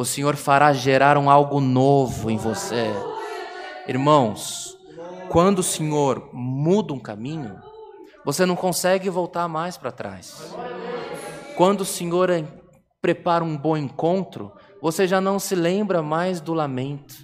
o Senhor fará gerar um algo novo em você. Irmãos, quando o Senhor muda um caminho, você não consegue voltar mais para trás. Quando o Senhor prepara um bom encontro, você já não se lembra mais do lamento.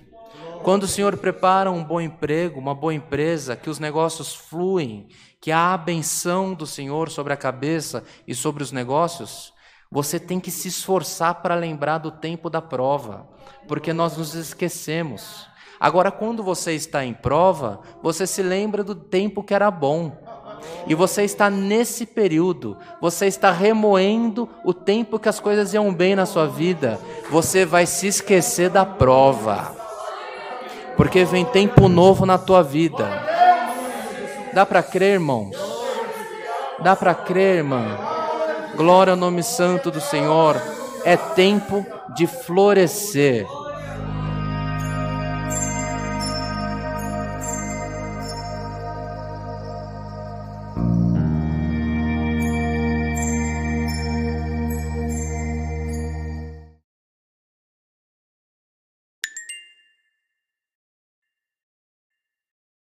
Quando o Senhor prepara um bom emprego, uma boa empresa, que os negócios fluem, que há a benção do Senhor sobre a cabeça e sobre os negócios, você tem que se esforçar para lembrar do tempo da prova, porque nós nos esquecemos. Agora, quando você está em prova, você se lembra do tempo que era bom. E você está nesse período, você está remoendo o tempo que as coisas iam bem na sua vida, você vai se esquecer da prova. Porque vem tempo novo na tua vida. Dá para crer, irmãos? Dá para crer, irmã? Glória ao nome santo do Senhor. É tempo de florescer.